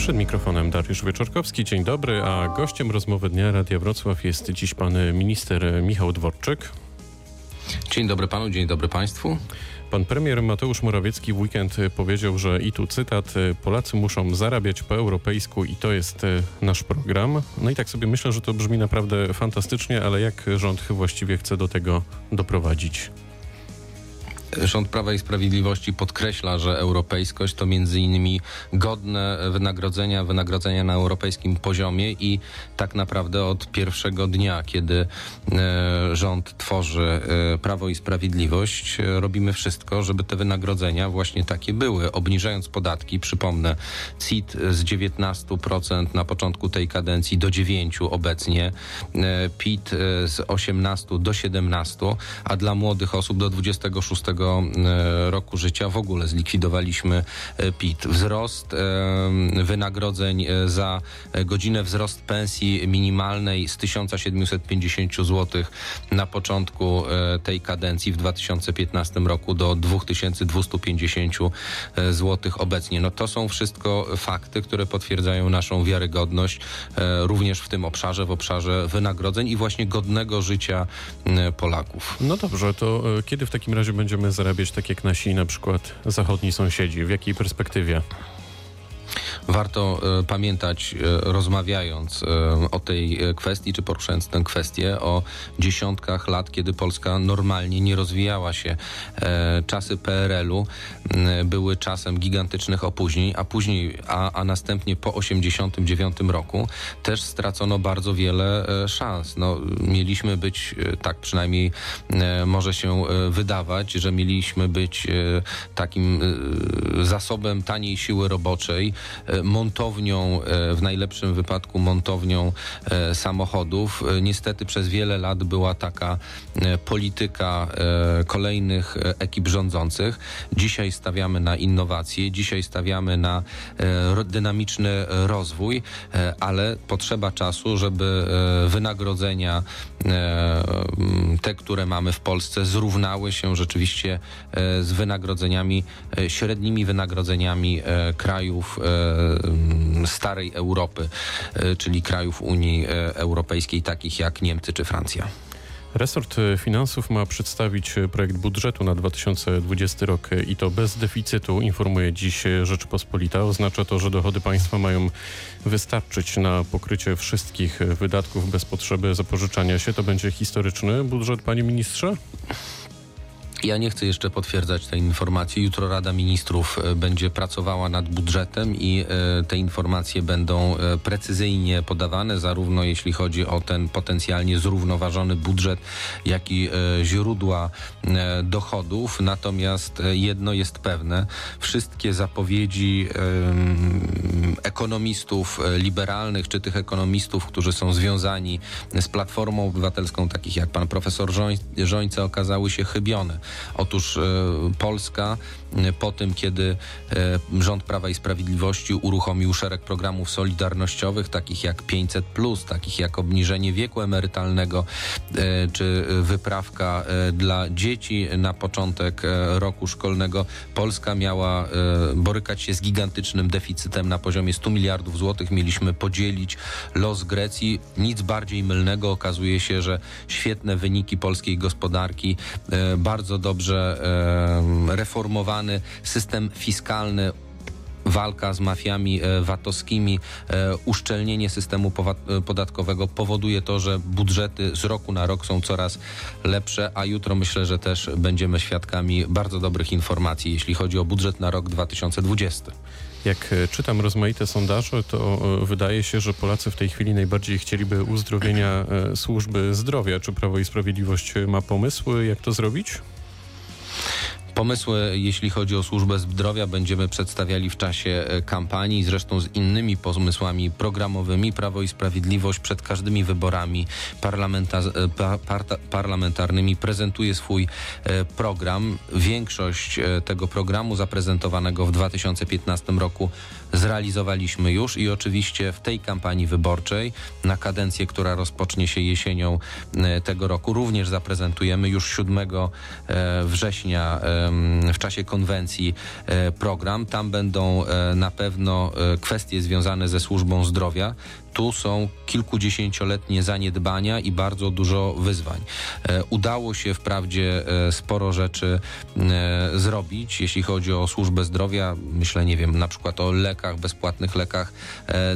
Przed mikrofonem Dariusz Wieczorkowski. Dzień dobry, a gościem rozmowy dnia Radia Wrocław jest dziś pan minister Michał Dworczyk. Dzień dobry panu, dzień dobry państwu. Pan premier Mateusz Morawiecki w weekend powiedział, że i tu cytat, Polacy muszą zarabiać po europejsku i to jest e, nasz program. No i tak sobie myślę, że to brzmi naprawdę fantastycznie, ale jak rząd właściwie chce do tego doprowadzić? Rząd Prawa i Sprawiedliwości podkreśla, że europejskość to między innymi godne wynagrodzenia, wynagrodzenia na europejskim poziomie i tak naprawdę od pierwszego dnia, kiedy e, rząd tworzy e, Prawo i Sprawiedliwość, e, robimy wszystko, żeby te wynagrodzenia właśnie takie były. Obniżając podatki, przypomnę, CIT z 19% na początku tej kadencji do 9% obecnie, PIT z 18 do 17, a dla młodych osób do 26 e, roku życia w ogóle zlikwidowaliśmy e, PIT. Wzrost e, wynagrodzeń za godzinę, wzrost pensji minimalnej z 1750 zł na początku tej kadencji w 2015 roku do 2250 zł obecnie. No to są wszystko fakty, które potwierdzają naszą wiarygodność również w tym obszarze, w obszarze wynagrodzeń i właśnie godnego życia Polaków. No dobrze, to kiedy w takim razie będziemy zarabiać tak jak nasi na przykład zachodni sąsiedzi? W jakiej perspektywie? Warto e, pamiętać, e, rozmawiając e, o tej kwestii, czy poruszając tę kwestię, o dziesiątkach lat, kiedy Polska normalnie nie rozwijała się. Czasy PRL-u były czasem gigantycznych opóźnień, a później, a, a następnie po 89 roku też stracono bardzo wiele szans. No, mieliśmy być, tak przynajmniej może się wydawać, że mieliśmy być takim zasobem taniej siły roboczej, montownią, e, w najlepszym wypadku montownią e, samochodów. E, Niestety przez wiele lat była taka e, polityka e, kolejnych e, ekip rządzących. Dzisiaj stawiamy na innowacje, dzisiaj stawiamy na e, dynamiczny rozwój, e, ale potrzeba czasu, żeby e, wynagrodzenia e, te, które mamy w Polsce, zrównały się rzeczywiście e, z wynagrodzeniami, e, średnimi wynagrodzeniami e, krajów e, starej Europy, e, czyli krajów Unii e, Europejskiej, takich jak Niemcy czy Francja. Resort e, Finansów ma przedstawić projekt budżetu na 2020 rok i to bez deficytu, informuje dziś Rzeczpospolita. Oznacza to, że dochody państwa mają wystarczyć na pokrycie wszystkich wydatków bez potrzeby zapożyczania się. To będzie historyczny budżet, panie ministrze? Ja nie chcę jeszcze potwierdzać tej informacji. Jutro Rada Ministrów e, będzie pracowała nad budżetem i e, te informacje będą e, precyzyjnie podawane, zarówno jeśli chodzi o ten potencjalnie zrównoważony budżet, jak i źródła dochodów. Natomiast jedno jest pewne, wszystkie zapowiedzi ekonomistów liberalnych, czy tych ekonomistów, którzy są związani z Platformą Obywatelską, takich jak pan profesor Żoń, Żońca, okazały się chybione. Otóż e, Polska e, po tym, kiedy e, rząd Prawa i Sprawiedliwości uruchomił szereg programów solidarnościowych, takich jak 500, takich jak obniżenie wieku emerytalnego, czy wyprawka dla dzieci na początek roku szkolnego, Polska miała borykać się z gigantycznym deficytem na poziomie 100 miliardów złotych. Mieliśmy podzielić los Grecji. Nic bardziej mylnego. Okazuje się, że świetne wyniki polskiej gospodarki, bardzo dobrze reformowany system fiskalny, walka z mafiami e, VAT-owskimi, e, uszczelnienie systemu e, podatkowego powoduje to, że budżety z roku na rok są coraz lepsze, a jutro myślę, że też będziemy świadkami bardzo dobrych informacji, jeśli chodzi o budżet na rok 2020. Jak czytam rozmaite sondaże, to wydaje się, że Polacy w tej chwili najbardziej chcieliby uzdrowienia służby zdrowia. Czy Prawo i Sprawiedliwość ma pomysły, jak to zrobić? Pomysły, jeśli chodzi o służbę zdrowia, będziemy przedstawiali w czasie e, kampanii, zresztą z innymi pomysłami programowymi. Prawo i Sprawiedliwość przed każdymi wyborami parlamenta- e, pa- parta- parlamentarnymi prezentuje swój e, program. Większość tego programu zaprezentowanego w 2015 roku zrealizowaliśmy już i oczywiście w tej kampanii wyborczej na kadencję, która rozpocznie się jesienią tego roku, również zaprezentujemy już 7 e, września w czasie konwencji program. Tam będą na pewno kwestie związane ze służbą zdrowia tu są kilkudziesięcioletnie zaniedbania i bardzo dużo wyzwań. E, udało się wprawdzie e, sporo rzeczy e, zrobić, jeśli chodzi o służbę zdrowia. Myślę, nie wiem, na przykład o lekach, bezpłatnych lekach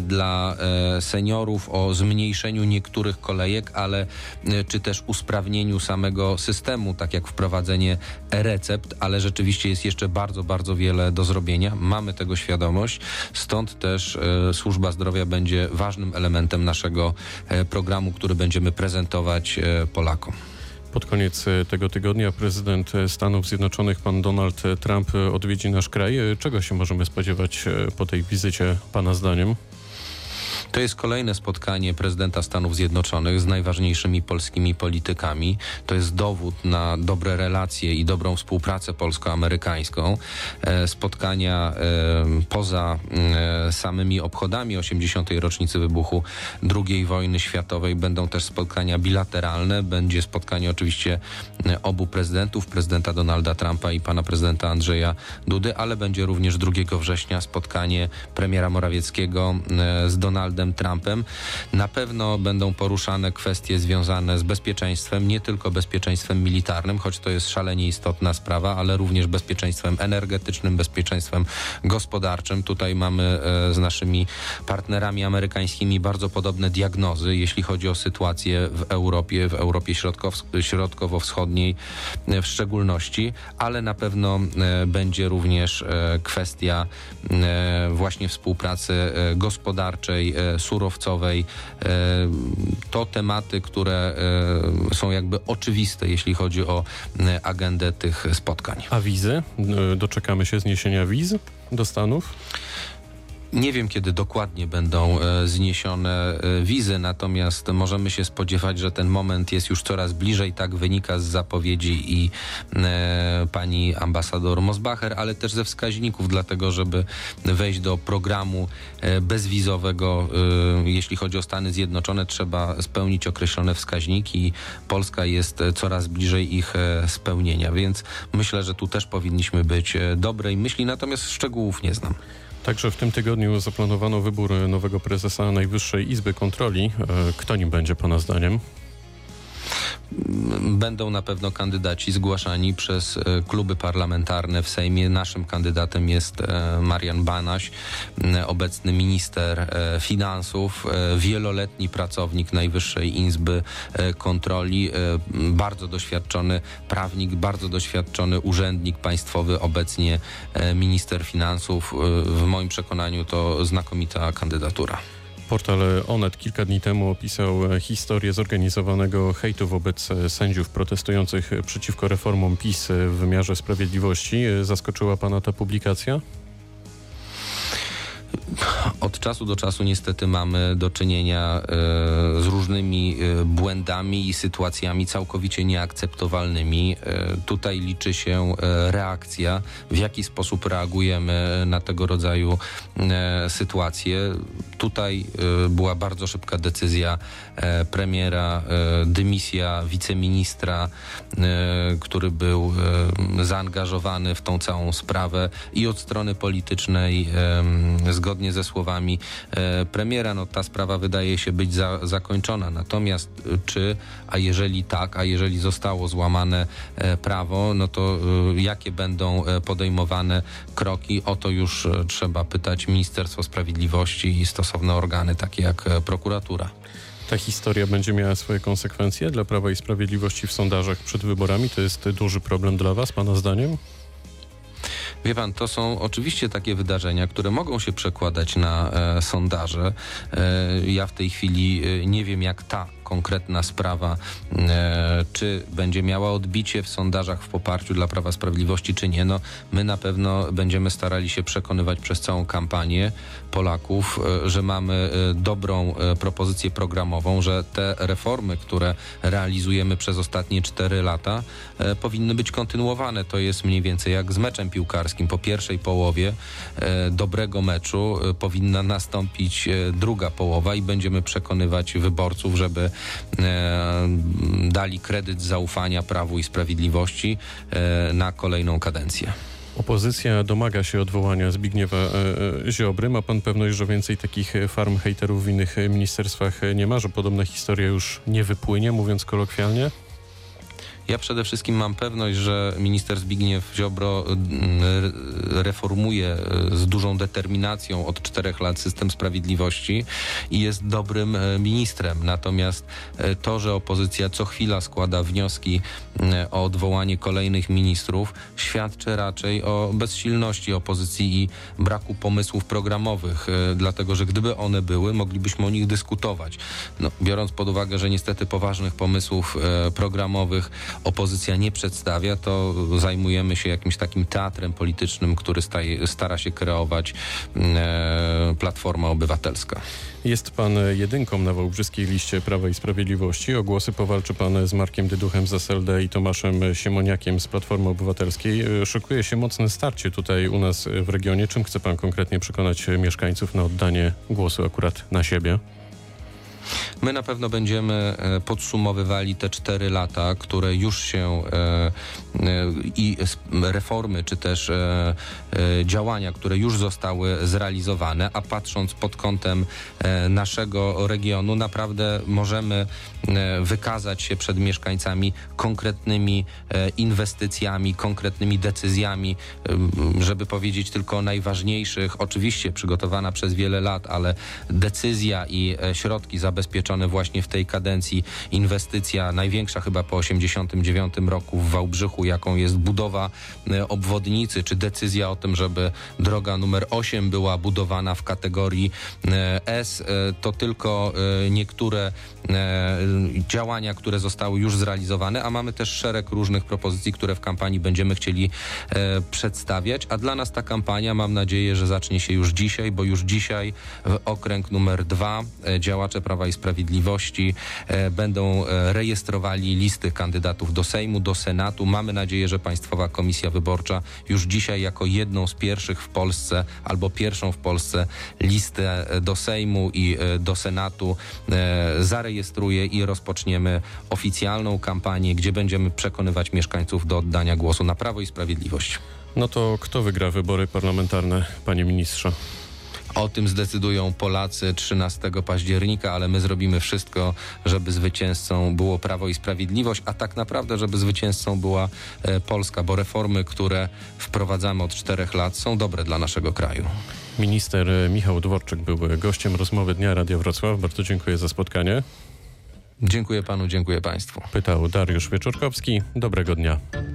dla seniorów, o zmniejszeniu niektórych kolejek, ale czy też usprawnieniu samego systemu, tak jak wprowadzenie recept, ale rzeczywiście jest jeszcze bardzo, bardzo wiele do zrobienia. Mamy tego świadomość, stąd też służba zdrowia będzie ważnym ważnym elementem naszego e, programu, który będziemy prezentować e, Polakom. Pod koniec e, tego tygodnia prezydent Stanów Zjednoczonych, pan Donald Trump, odwiedzi nasz kraj. Czego się możemy spodziewać po tej wizycie, pana zdaniem? To jest kolejne spotkanie prezydenta Stanów Zjednoczonych z najważniejszymi polskimi politykami. To jest dowód na dobre relacje i dobrą współpracę polsko-amerykańską. E, spotkania e, poza e, samymi obchodami 80. rocznicy wybuchu II wojny światowej będą też spotkania bilateralne. Będzie spotkanie oczywiście obu prezydentów, prezydenta Donalda Trumpa i pana prezydenta Andrzeja Dudy, ale będzie również 2 września spotkanie premiera Morawieckiego z Donaldem Donaldem Trumpem. Na pewno będą poruszane kwestie związane z bezpieczeństwem, nie tylko bezpieczeństwem militarnym, choć to jest szalenie istotna sprawa, ale również bezpieczeństwem energetycznym, bezpieczeństwem gospodarczym. Tutaj mamy e, z naszymi partnerami amerykańskimi bardzo podobne diagnozy, jeśli chodzi o sytuację w Europie, w Europie środkowo-wschodniej e, w szczególności, ale na pewno e, będzie również kwestia właśnie współpracy gospodarczej, surowcowej. E, to tematy, które e, są jakby oczywiste, jeśli chodzi o e, agendę tych spotkań. A wizy? Doczekamy się zniesienia wiz do Stanów? Nie wiem, kiedy dokładnie będą e, zniesione e, wizy, natomiast możemy się spodziewać, że ten moment jest już coraz bliżej. Tak wynika z zapowiedzi i e, pani ambasador Mosbacher, ale też ze wskaźników, dlatego żeby wejść do programu bezwizowego, jeśli chodzi o Stany Zjednoczone, trzeba spełnić określone wskaźniki. Polska jest coraz bliżej ich spełnienia, więc myślę, że tu też powinniśmy być dobrej myśli, natomiast szczegółów nie znam. Także w tym tygodniu zaplanowano wybór nowego prezesa Najwyższej Izby Kontroli. E, kto nim będzie Pana zdaniem? Będą na pewno kandydaci zgłaszani przez e, kluby parlamentarne w Sejmie. Naszym kandydatem jest e, Marian Banaś, obecny minister e, finansów, wieloletni pracownik Najwyższej Izby Kontroli, bardzo doświadczony prawnik, bardzo doświadczony urzędnik państwowy, obecnie minister finansów. W moim przekonaniu to znakomita kandydatura. Portal Onet kilka dni temu opisał historię zorganizowanego hejtu wobec sędziów protestujących przeciwko reformom PiS w wymiarze sprawiedliwości. Zaskoczyła Pana ta publikacja? Czasu do czasu niestety mamy do czynienia e, z różnymi e, błędami i sytuacjami całkowicie nieakceptowalnymi. E, tutaj liczy się reakcja, w jaki sposób reagujemy na tego rodzaju sytuacje. Tutaj była bardzo szybka decyzja premiera, dymisja wiceministra, który był zaangażowany w tą całą sprawę i od strony politycznej zgodnie ze słowami e, premiera, no ta sprawa wydaje się być za, zakończona. Natomiast e, czy, a jeżeli tak, a jeżeli zostało złamane e, prawo, no to jakie będą podejmowane kroki? O to już trzeba pytać Ministerstwo Sprawiedliwości i stosowne organy, takie jak prokuratura. Ta historia będzie miała swoje konsekwencje dla Prawa i Sprawiedliwości w sondażach przed wyborami. To jest duży problem dla Was, Pana zdaniem? Wie pan, to są oczywiście takie wydarzenia, które mogą się przekładać na e, sondaże. E, ja w tej chwili e, nie wiem, jak ta konkretna sprawa, e, czy będzie miała odbicie w sondażach w poparciu dla Prawa Sprawiedliwości, czy nie. No, my na pewno będziemy starali się przekonywać przez całą kampanię Polaków, e, że mamy e, dobrą propozycję programową, że te reformy, które realizujemy przez ostatnie cztery lata, powinny być kontynuowane. To jest mniej więcej jak z meczem piłkarskim. Po pierwszej połowie dobrego meczu powinna nastąpić druga połowa i będziemy przekonywać wyborców, żeby dali kredyt zaufania Prawu i Sprawiedliwości e, na kolejną kadencję. Opozycja domaga się odwołania Zbigniewa e, e, Ziobry. Ma pan pewność, że więcej takich e, farm hejterów w innych e, ministerstwach e, nie ma, że podobna historia już nie wypłynie, mówiąc kolokwialnie? Ja przede wszystkim mam pewność, że minister Zbigniew Ziobro mm, re- reformuje e, z dużą determinacją od czterech lat system sprawiedliwości i jest dobrym ministrem. Natomiast to, że opozycja co chwila składa wnioski o odwołanie kolejnych ministrów, świadczy raczej o bezsilności opozycji i braku pomysłów programowych, dlatego że gdyby one były, moglibyśmy o nich dyskutować. No, biorąc pod uwagę, że niestety poważnych pomysłów programowych opozycja nie przedstawia, to zajmujemy się jakimś takim teatrem politycznym, który staje, stara się kreować e, Platforma Obywatelska. Jest pan jedynką na wałbrzyskiej liście Prawa i Sprawiedliwości. O głosy powalczy pan z Markiem Dyduchem z SLD i Tomaszem Siemoniakiem z Platformy Obywatelskiej. E, Szykuje się mocne starcie tutaj u nas w regionie. Czym chce pan konkretnie przekonać mieszkańców na oddanie głosu akurat na siebie? My na pewno będziemy e, podsumowywali te cztery lata, które już się e, e, i reformy, czy też działania, które już zostały zrealizowane, a patrząc pod kątem naszego regionu, naprawdę możemy wykazać się przed mieszkańcami konkretnymi inwestycjami, konkretnymi decyzjami, żeby powiedzieć tylko o najważniejszych, oczywiście przygotowana przez wiele lat, ale decyzja i środki zabezpieczone właśnie w tej kadencji, inwestycja największa chyba po 89 roku w Wałbrzychu, jaką jest budowa e, obwodnicy, czy decyzja o tym, żeby droga numer 8 była budowana w kategorii e, S, e, to tylko niektóre działania, które zostały już zrealizowane, a mamy też szereg różnych propozycji, które w kampanii będziemy chcieli przedstawiać, a dla nas ta kampania mam nadzieję, że zacznie się już dzisiaj, bo już dzisiaj w okręg numer dwa e, działacze Prawa i Sprawiedliwości e, będą e, rejestrowali listy kandydatów do Sejmu, do Senatu. Mamy nadzieję, że Państwowa Komisja Wyborcza już dzisiaj jako jedną z pierwszych w Polsce albo pierwszą w Polsce listę e, do Sejmu i do Senatu zarejestruje i rozpoczniemy oficjalną kampanię, gdzie będziemy przekonywać mieszkańców do oddania głosu na Prawo i Sprawiedliwość. No to kto wygra wybory parlamentarne, panie ministrze? O tym zdecydują Polacy 13 października, ale my zrobimy wszystko, żeby zwycięzcą było Prawo i Sprawiedliwość, a tak naprawdę, żeby zwycięzcą była e, Polska, bo reformy, które wprowadzamy od czterech lat są dobre dla naszego kraju. Minister e, Michał Dworczyk był gościem rozmowy Dnia Radia Wrocław. Bardzo dziękuję za spotkanie. Dziękuję panu, dziękuję państwu. Pytał Dariusz Wieczorkowski. Dobrego dnia.